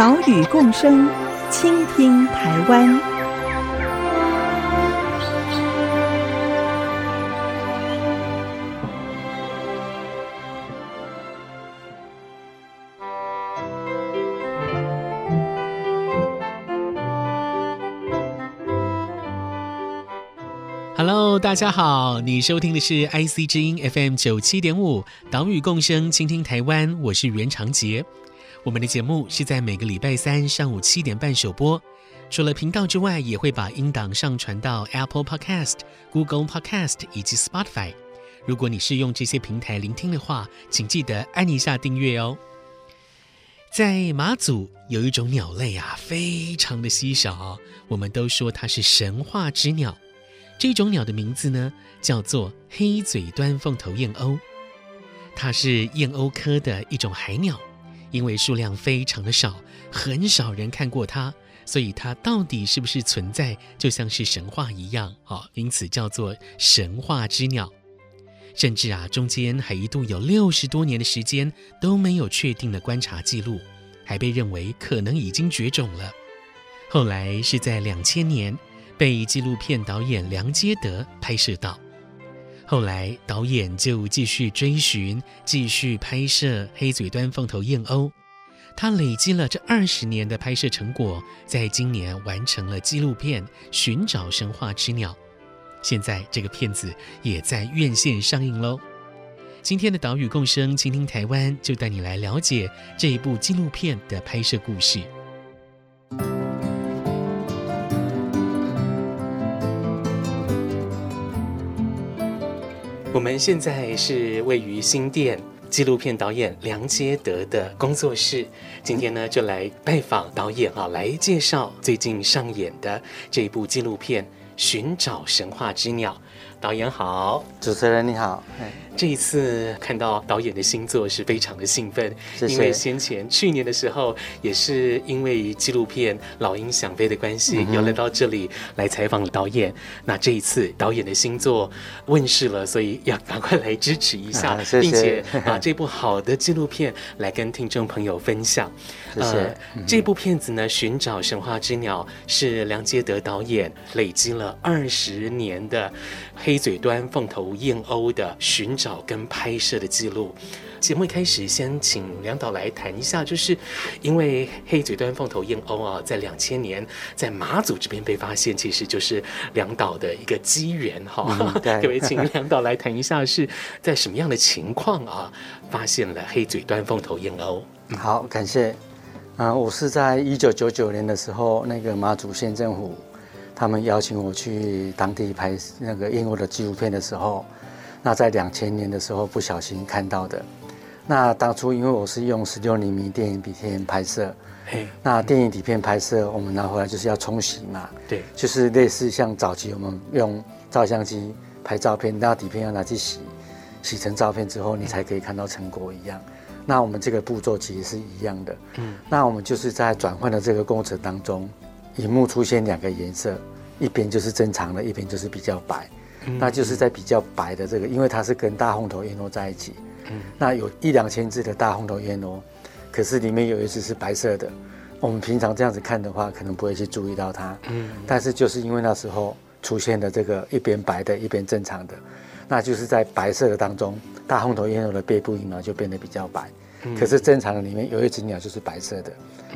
岛屿共生，倾听台湾。Hello，大家好，你收听的是 IC 之音 FM 九七点五，岛屿共生，倾听台湾，我是袁长杰。我们的节目是在每个礼拜三上午七点半首播，除了频道之外，也会把音档上传到 Apple Podcast、Google Podcast 以及 Spotify。如果你是用这些平台聆听的话，请记得按一下订阅哦。在马祖有一种鸟类啊，非常的稀少，我们都说它是神话之鸟。这种鸟的名字呢，叫做黑嘴端凤头燕鸥，它是燕鸥科的一种海鸟。因为数量非常的少，很少人看过它，所以它到底是不是存在，就像是神话一样啊，因此叫做神话之鸟。甚至啊，中间还一度有六十多年的时间都没有确定的观察记录，还被认为可能已经绝种了。后来是在两千年被纪录片导演梁杰德拍摄到。后来，导演就继续追寻，继续拍摄黑嘴端凤头燕鸥。他累积了这二十年的拍摄成果，在今年完成了纪录片《寻找神话之鸟》。现在，这个片子也在院线上映喽。今天的岛屿共生，倾听台湾，就带你来了解这一部纪录片的拍摄故事。我们现在是位于新店纪录片导演梁杰德的工作室，今天呢就来拜访导演啊，来介绍最近上演的这一部纪录片《寻找神话之鸟》。导演好，主持人你好。这一次看到导演的新作是非常的兴奋，谢谢。因为先前去年的时候也是因为纪录片《老鹰想飞》的关系，又、嗯、来到这里来采访导演。那这一次导演的新作问世了，所以要赶快来支持一下，啊、谢谢，并且把这部好的纪录片来跟听众朋友分享。谢谢。呃嗯、这部片子呢，《寻找神话之鸟》是梁杰德导演累积了二十年的黑嘴端凤头燕鸥的寻找。跟拍摄的记录，节目一开始先请梁导来谈一下，就是因为黑嘴端凤头燕鸥啊，在两千年在马祖这边被发现，其实就是梁导的一个机缘哈。对各位、嗯，请梁导来谈一下，是在什么样的情况啊，发现了黑嘴端凤头燕鸥？好，感谢。啊、呃，我是在一九九九年的时候，那个马祖县政府他们邀请我去当地拍那个燕鸥的纪录片的时候。那在两千年的时候不小心看到的，那当初因为我是用十六厘米电影底片拍摄，那电影底片拍摄我们拿回来就是要冲洗嘛，对，就是类似像早期我们用照相机拍照片，那底片要拿去洗，洗成照片之后你才可以看到成果一样。那我们这个步骤其实是一样的，嗯，那我们就是在转换的这个过程当中，荧幕出现两个颜色，一边就是正常的，一边就是比较白。那就是在比较白的这个，因为它是跟大红头燕鸥在一起。嗯，那有一两千只的大红头燕鸥，可是里面有一只是白色的。我们平常这样子看的话，可能不会去注意到它。嗯，但是就是因为那时候出现的这个一边白的，一边正常的，那就是在白色的当中，大红头燕鸥的背部羽毛就变得比较白。嗯，可是正常的里面有一只鸟就是白色的，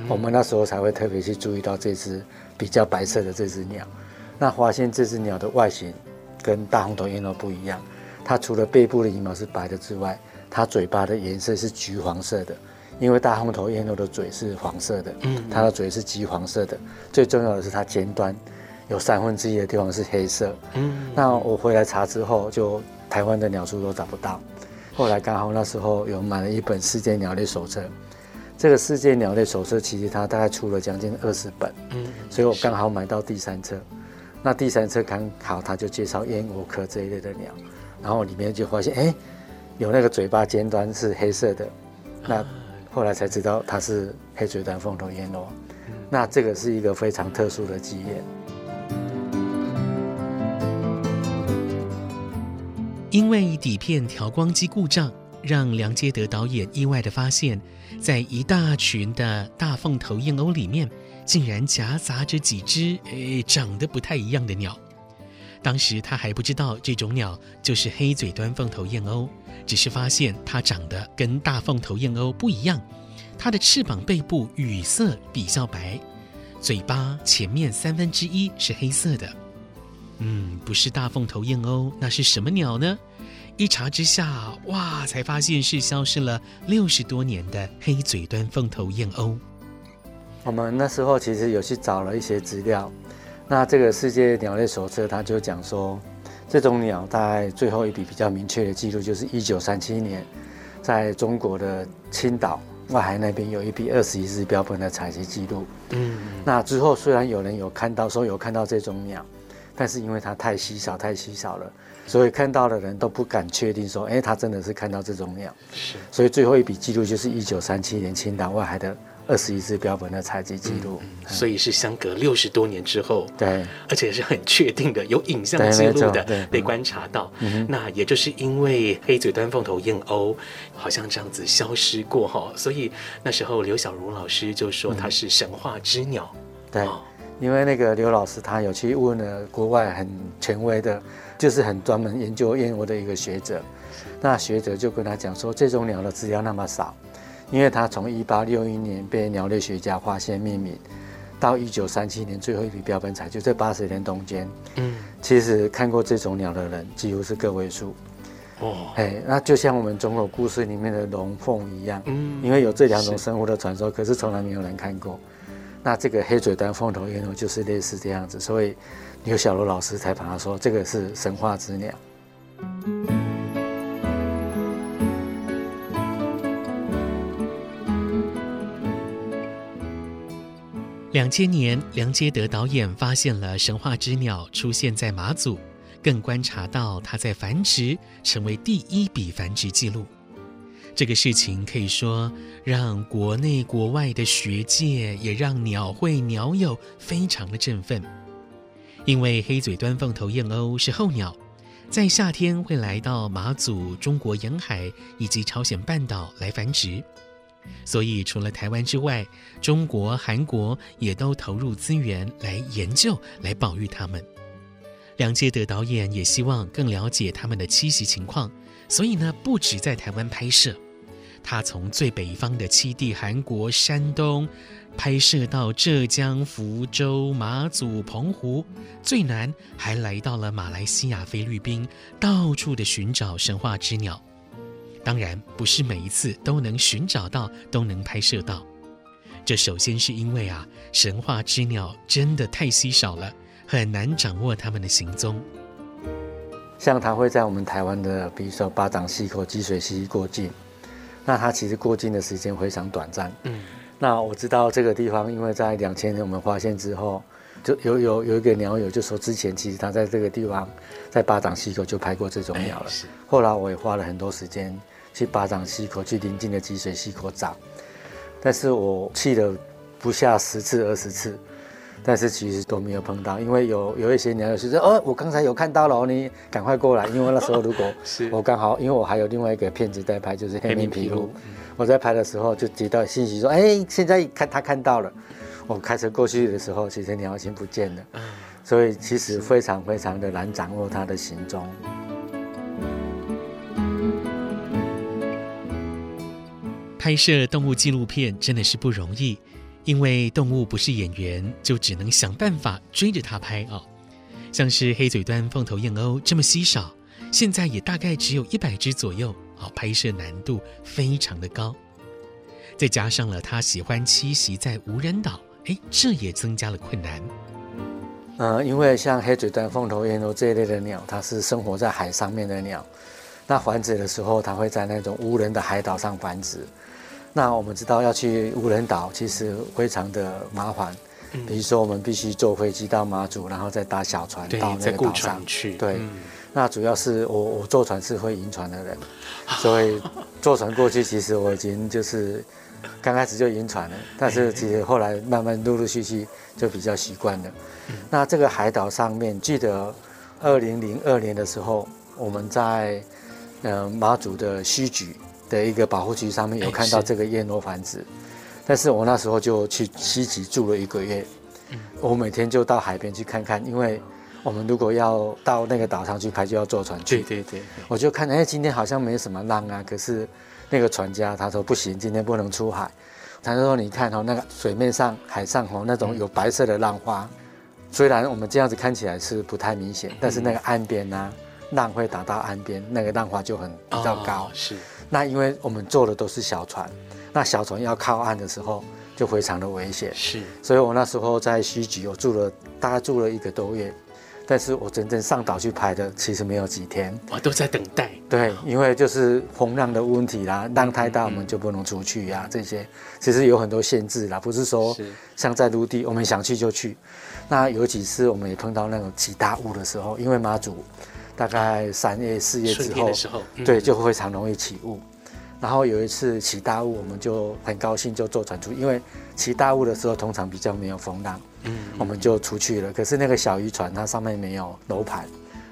我们那时候才会特别去注意到这只比较白色的这只鸟。那发现这只鸟的外形。跟大红头燕鸥不一样，它除了背部的羽毛是白的之外，它嘴巴的颜色是橘黄色的。因为大红头燕鸥的嘴是黄色的，嗯，它的嘴是橘黄色的。最重要的是它尖端有三分之一的地方是黑色。嗯，那我回来查之后，就台湾的鸟书都找不到。后来刚好那时候有买了一本世界鸟类手册，这个世界鸟类手册其实它大概出了将近二十本，嗯，所以我刚好买到第三册。那第三册刚好他就介绍燕窝科这一类的鸟，然后里面就发现，哎，有那个嘴巴尖端是黑色的，那后来才知道它是黑嘴端凤头燕窝，那这个是一个非常特殊的经验。因为底片调光机故障，让梁杰德导演意外的发现，在一大群的大凤头燕鸥里面。竟然夹杂着几只诶长得不太一样的鸟。当时他还不知道这种鸟就是黑嘴端凤头燕鸥，只是发现它长得跟大凤头燕鸥不一样。它的翅膀背部羽色比较白，嘴巴前面三分之一是黑色的。嗯，不是大凤头燕鸥，那是什么鸟呢？一查之下，哇，才发现是消失了六十多年的黑嘴端凤头燕鸥。我们那时候其实有去找了一些资料，那这个世界鸟类手册它就讲说，这种鸟大概最后一笔比较明确的记录就是一九三七年，在中国的青岛外海那边有一笔二十一只标本的采集记录。嗯，那之后虽然有人有看到说有看到这种鸟，但是因为它太稀少太稀少了，所以看到的人都不敢确定说，哎，他真的是看到这种鸟。是，所以最后一笔记录就是一九三七年青岛外海的。二十一只标本的采集记录，所以是相隔六十多年之后，对，而且是很确定的，有影像记录的被观察到。嗯、那也就是因为黑嘴端凤头燕鸥好像这样子消失过哈，所以那时候刘小如老师就说它是神话之鸟。嗯、对，因为那个刘老师他有去问了国外很权威的，就是很专门研究燕鸥的一个学者，那学者就跟他讲说，这种鸟的资料那么少。因为他从一八六一年被鸟类学家发现命名，到一九三七年最后一笔标本采，就这八十年中间，嗯，其实看过这种鸟的人几乎是个位数，哦，哎，那就像我们中国故事里面的龙凤一样，嗯，因为有这两种生物的传说，可是从来没有人看过。那这个黑嘴端凤头燕鸥就是类似这样子，所以刘小罗老师才把它说这个是神话之鸟。两千年，梁接德导演发现了神话之鸟出现在马祖，更观察到它在繁殖，成为第一笔繁殖记录。这个事情可以说让国内国外的学界，也让鸟会鸟友非常的振奋。因为黑嘴端凤头燕鸥是候鸟，在夏天会来到马祖、中国沿海以及朝鲜半岛来繁殖。所以，除了台湾之外，中国、韩国也都投入资源来研究、来保育它们。梁杰德导演也希望更了解它们的栖息情况，所以呢，不止在台湾拍摄，他从最北方的栖地韩国、山东拍摄到浙江、福州、马祖、澎湖，最南还来到了马来西亚、菲律宾，到处的寻找神话之鸟。当然不是每一次都能寻找到，都能拍摄到。这首先是因为啊，神话之鸟真的太稀少了，很难掌握它们的行踪。像它会在我们台湾的，比如说巴掌溪口积水溪过境，那它其实过境的时间非常短暂。嗯，那我知道这个地方，因为在两千年我们发现之后，就有有有一个鸟友就说，之前其实他在这个地方，在巴掌溪口就拍过这种鸟了。是。后来我也花了很多时间。去巴掌溪口，去邻近的积水溪口找，但是我去了不下十次二十次，但是其实都没有碰到，因为有有一些鸟友是说，哦，我刚才有看到了，你赶快过来，因为那时候如果 我刚好，因为我还有另外一个片子在拍，就是黑面琵鹭，我在拍的时候就接到信息说，哎，现在看他看到了，我开车过去的时候，其实鸟已经不见了，所以其实非常非常的难掌握它的行踪。拍摄动物纪录片真的是不容易，因为动物不是演员，就只能想办法追着它拍哦。像是黑嘴端凤头燕鸥这么稀少，现在也大概只有一百只左右，好，拍摄难度非常的高。再加上了它喜欢栖息在无人岛，哎，这也增加了困难。呃，因为像黑嘴端凤头燕鸥这一类的鸟，它是生活在海上面的鸟，那繁殖的时候，它会在那种无人的海岛上繁殖。那我们知道要去无人岛，其实非常的麻烦。比如说，我们必须坐飞机到马祖，然后再搭小船到那个岛上去。对，那主要是我我坐船是会晕船的人，所以坐船过去，其实我已经就是刚开始就晕船了，但是其实后来慢慢陆陆续续就比较习惯了。那这个海岛上面，记得二零零二年的时候，我们在呃马祖的须菊的一个保护区上面有看到这个燕窝繁殖。但是我那时候就去西吉住了一个月，我每天就到海边去看看，因为我们如果要到那个岛上去拍，就要坐船去。对对对。我就看，哎，今天好像没什么浪啊，可是那个船家他说不行，今天不能出海。他说你看哦，那个水面上、海上哦，那种有白色的浪花，虽然我们这样子看起来是不太明显，但是那个岸边呢，浪会打到岸边，那个浪花就很比较高。是。那因为我们坐的都是小船。那小船要靠岸的时候，就非常的危险。是，所以我那时候在西吉，我住了大概住了一个多月，但是我真正上岛去拍的，其实没有几天。我都在等待。对，因为就是风浪的问题啦，浪太大我们就不能出去呀、啊，这些其实有很多限制啦，不是说像在陆地，我们想去就去。那有几次我们也碰到那种起大雾的时候，因为马祖大概三月四月之后，对，就会非常容易起雾。然后有一次起大雾，我们就很高兴就坐船出，因为起大雾的时候通常比较没有风浪，嗯，我们就出去了。可是那个小渔船它上面没有楼盘，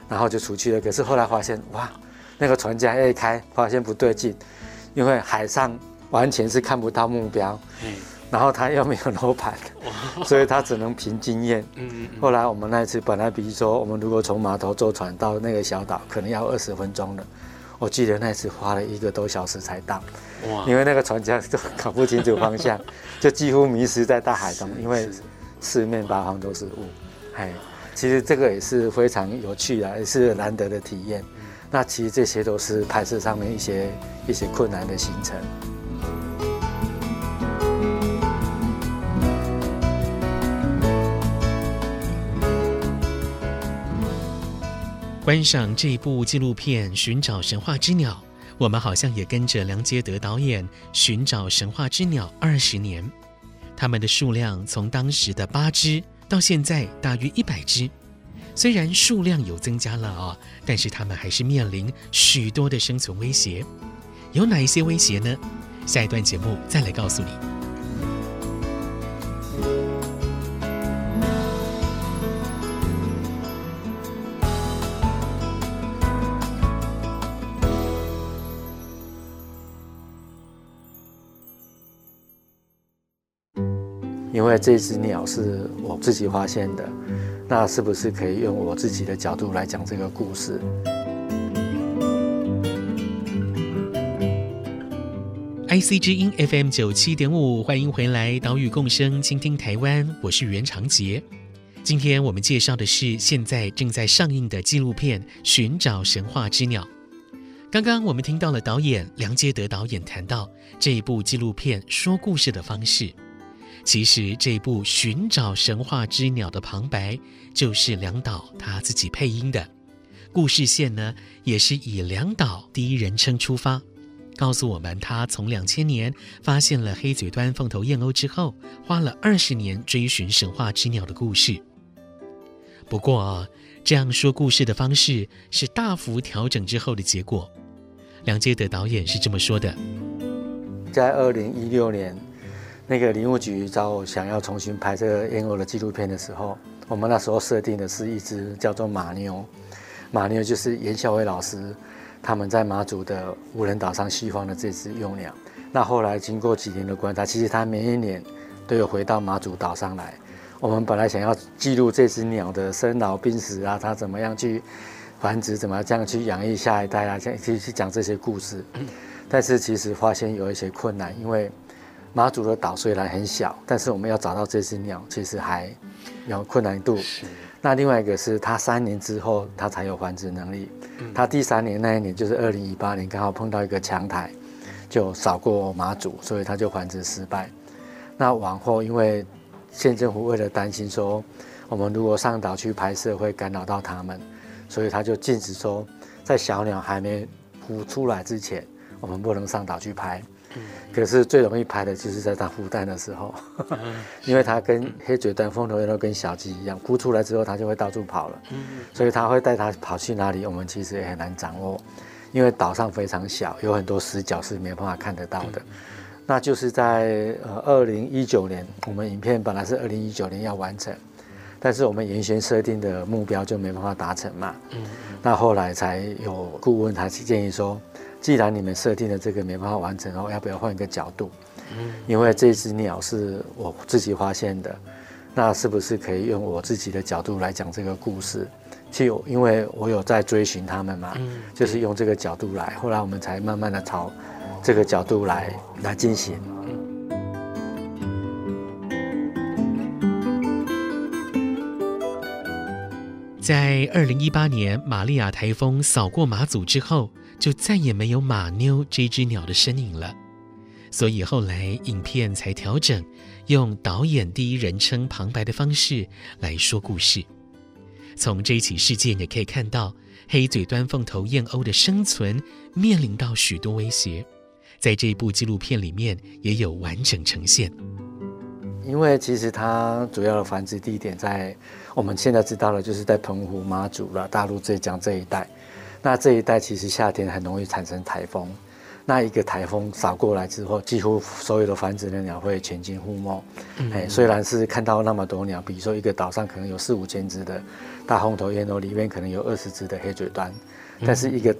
然后就出去了。可是后来发现，哇，那个船家一开，发现不对劲，因为海上完全是看不到目标，嗯，然后他又没有楼盘，所以他只能凭经验。嗯，后来我们那一次本来比如说我们如果从码头坐船到那个小岛，可能要二十分钟了。我记得那次花了一个多小时才到，哇！因为那个船家都搞不清楚方向，就几乎迷失在大海中，因为四面八方都是雾。哎，其实这个也是非常有趣的，也是难得的体验。那其实这些都是拍摄上面一些一些困难的行程。观赏这一部纪录片《寻找神话之鸟》，我们好像也跟着梁杰德导演寻找神话之鸟二十年。它们的数量从当时的八只到现在大约一百只，虽然数量有增加了啊，但是它们还是面临许多的生存威胁。有哪一些威胁呢？下一段节目再来告诉你。因为这只鸟是我自己发现的，那是不是可以用我自己的角度来讲这个故事？IC 之音 FM 九七点五，欢迎回来，岛屿共生，倾听台湾，我是袁长杰。今天我们介绍的是现在正在上映的纪录片《寻找神话之鸟》。刚刚我们听到了导演梁杰德导演谈到这一部纪录片说故事的方式。其实这部《寻找神话之鸟》的旁白就是梁导他自己配音的，故事线呢也是以梁导第一人称出发，告诉我们他从两千年发现了黑嘴端凤头燕鸥之后，花了二十年追寻神话之鸟的故事。不过啊，这样说故事的方式是大幅调整之后的结果。梁杰德导演是这么说的：在二零一六年。那个林务局找我想要重新拍这个燕鸥的纪录片的时候，我们那时候设定的是一只叫做马妞，马妞就是严孝伟老师他们在马祖的无人岛上释放的这只幼鸟。那后来经过几年的观察，其实它每一年都有回到马祖岛上来。我们本来想要记录这只鸟的生老病死啊，它怎么样去繁殖，怎么这样去养育下一代啊，这样去去讲这些故事。但是其实发现有一些困难，因为马祖的岛虽然很小，但是我们要找到这只鸟，其实还有困难度。是。那另外一个是，它三年之后它才有繁殖能力。嗯。它第三年那一年就是二零一八年，刚好碰到一个强台，就扫过马祖，所以它就繁殖失败。那往后，因为县政府为了担心说，我们如果上岛去拍摄会干扰到它们，所以他就禁止说，在小鸟还没孵出来之前，我们不能上岛去拍。可是最容易拍的就是在他孵蛋的时候，因为他跟黑嘴端凤头燕都跟小鸡一样，孵出来之后他就会到处跑了，所以他会带他跑去哪里，我们其实也很难掌握，因为岛上非常小，有很多死角是没办法看得到的。那就是在呃二零一九年，我们影片本来是二零一九年要完成，但是我们原先设定的目标就没办法达成嘛。那后来才有顾问他建议说。既然你们设定的这个没办法完成，然后要不要换一个角度？嗯，因为这只鸟是我自己发现的，那是不是可以用我自己的角度来讲这个故事？其实因为我有在追寻他们嘛，嗯，就是用这个角度来，后来我们才慢慢的朝这个角度来来进行。在二零一八年玛利亚台风扫过马祖之后，就再也没有马妞这只鸟的身影了，所以后来影片才调整，用导演第一人称旁白的方式来说故事。从这一起事件也可以看到，黑嘴端凤头燕鸥的生存面临到许多威胁，在这部纪录片里面也有完整呈现。因为其实它主要的繁殖地点在我们现在知道的，就是在澎湖、马祖了，大陆浙江这一带。那这一带其实夏天很容易产生台风，那一个台风扫过来之后，几乎所有的繁殖的鸟会全军覆没。嗯，哎，虽然是看到那么多鸟，比如说一个岛上可能有四五千只的大红头燕鸥，里面可能有二十只的黑嘴端，但是一个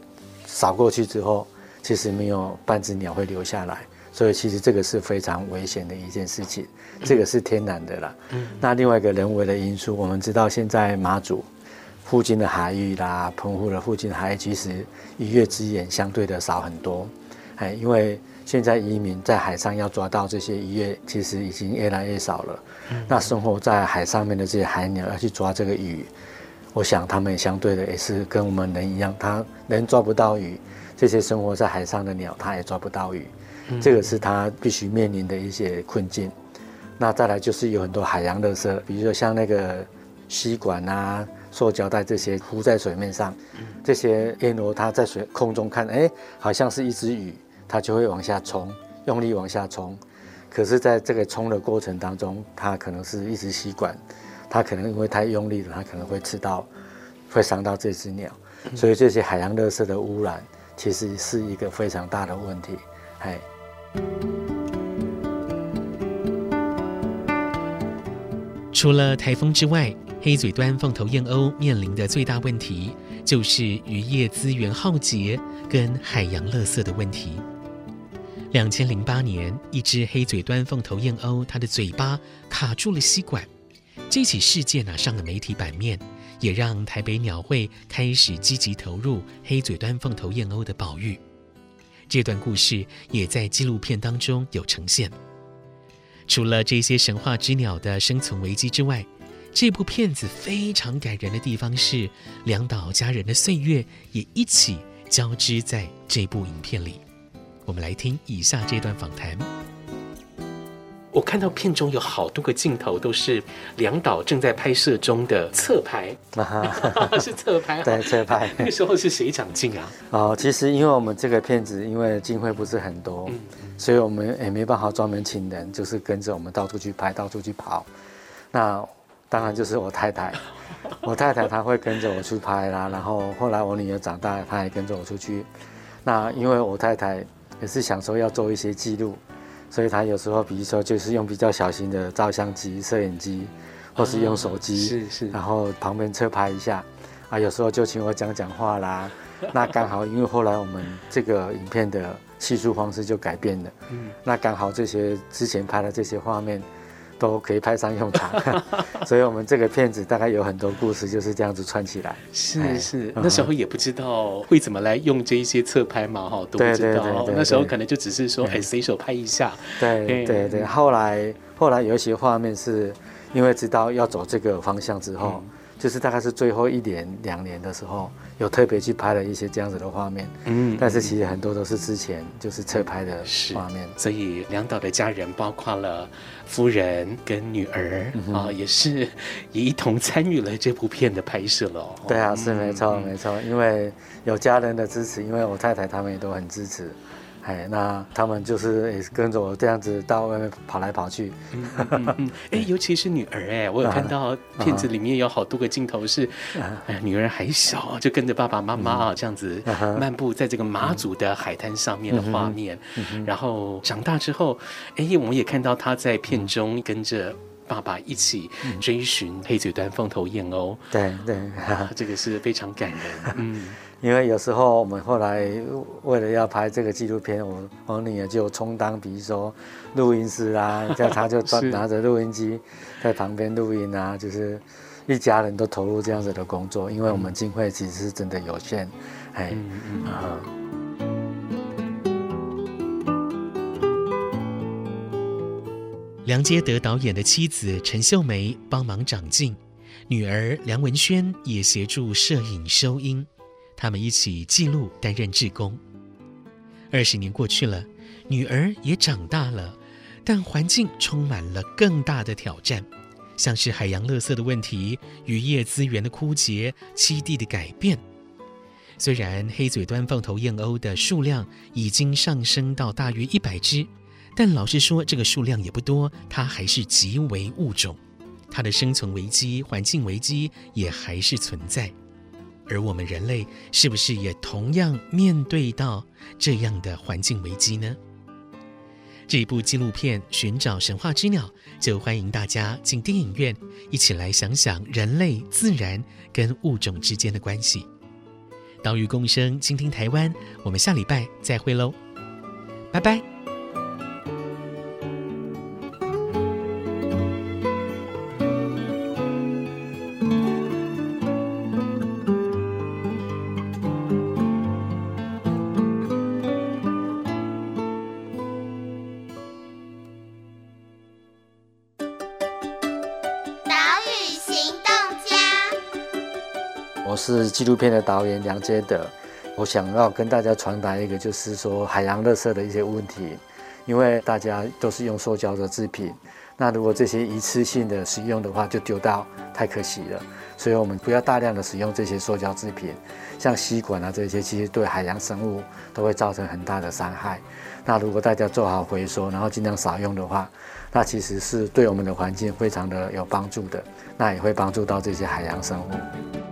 扫过去之后，其实没有半只鸟会留下来，所以其实这个是非常危险的一件事情。这个是天然的啦。嗯，那另外一个人为的因素，我们知道现在马祖。附近的海域啦，澎湖的附近海域，其实渔业资源相对的少很多，哎，因为现在渔民在海上要抓到这些渔业，其实已经越来越少了。嗯、那生活在海上面的这些海鸟要去抓这个鱼，我想他们相对的也是跟我们人一样，他人抓不到鱼，这些生活在海上的鸟他也抓不到鱼，嗯、这个是他必须面临的一些困境。那再来就是有很多海洋垃圾，比如说像那个吸管啊。塑胶袋这些浮在水面上，这些燕鸥它在水空中看，哎，好像是一只鱼，它就会往下冲，用力往下冲。可是，在这个冲的过程当中，它可能是一支吸管，它可能因为太用力了，它可能会吃到，会伤到这只鸟。所以，这些海洋垃圾的污染其实是一个非常大的问题。哎，除了台风之外。黑嘴端凤头燕鸥面临的最大问题就是渔业资源耗竭跟海洋垃圾的问题。两千零八年，一只黑嘴端凤头燕鸥，它的嘴巴卡住了吸管。这起事件呢，上了媒体版面，也让台北鸟会开始积极投入黑嘴端凤头燕鸥的保育。这段故事也在纪录片当中有呈现。除了这些神话之鸟的生存危机之外，这部片子非常感人的地方是，两岛家人的岁月也一起交织在这部影片里。我们来听以下这段访谈。我看到片中有好多个镜头都是两岛正在拍摄中的侧拍，是侧拍，对，侧拍。那个时候是谁长镜啊？哦，其实因为我们这个片子因为经费不是很多，嗯、所以我们也没办法专门请人，就是跟着我们到处去拍，到处去跑。那当然就是我太太，我太太她会跟着我去拍啦。然后后来我女儿长大，她也跟着我出去。那因为我太太也是想说要做一些记录，所以她有时候比如说就是用比较小型的照相机、摄影机，或是用手机，是是，然后旁边侧拍一下。啊，有时候就请我讲讲话啦。那刚好因为后来我们这个影片的叙述方式就改变了，嗯，那刚好这些之前拍的这些画面。都可以派上用场，所以我们这个片子大概有很多故事就是这样子串起来。是是，那时候也不知道会怎么来用这一些侧拍嘛，哈，都不知道。那时候可能就只是说，哎，随手拍一下。对对对，对，后来后来有一些画面是因为知道要走这个方向之后。嗯就是大概是最后一年两年的时候，有特别去拍了一些这样子的画面，嗯，但是其实很多都是之前就是侧拍的画面。所以梁导的家人，包括了夫人跟女儿啊、嗯哦，也是也一同参与了这部片的拍摄了。对啊，是没错没错，因为有家人的支持，因为我太太他们也都很支持。哎，那他们就是也是跟着我这样子到外面跑来跑去。嗯嗯嗯，哎，尤其是女儿，哎，我有看到片子里面有好多个镜头是，哎，女儿还小，就跟着爸爸妈妈啊这样子漫步在这个马祖的海滩上面的画面。然后长大之后，哎，我们也看到她在片中跟着爸爸一起追寻黑嘴端凤头燕鸥。对对，这个是非常感人。嗯。因为有时候我们后来为了要拍这个纪录片，我我女儿就充当，比如说录音师啊，这样她就 拿着录音机在旁边录音啊，就是一家人都投入这样子的工作。因为我们经费其实是真的有限，哎，梁杰德导演的妻子陈秀梅帮忙掌镜，女儿梁文轩也协助摄影收音。他们一起记录，担任志工。二十年过去了，女儿也长大了，但环境充满了更大的挑战，像是海洋垃圾的问题、渔业资源的枯竭、栖地的改变。虽然黑嘴端凤头燕鸥的数量已经上升到大约一百只，但老实说，这个数量也不多，它还是极为物种，它的生存危机、环境危机也还是存在。而我们人类是不是也同样面对到这样的环境危机呢？这一部纪录片《寻找神话之鸟》，就欢迎大家进电影院，一起来想想人类、自然跟物种之间的关系。岛屿共生，倾听台湾，我们下礼拜再会喽，拜拜。纪录片的导演梁接德，我想要跟大家传达一个，就是说海洋垃圾的一些问题，因为大家都是用塑胶的制品，那如果这些一次性的使用的话，就丢掉，太可惜了。所以我们不要大量的使用这些塑胶制品，像吸管啊这些，其实对海洋生物都会造成很大的伤害。那如果大家做好回收，然后尽量少用的话，那其实是对我们的环境非常的有帮助的，那也会帮助到这些海洋生物。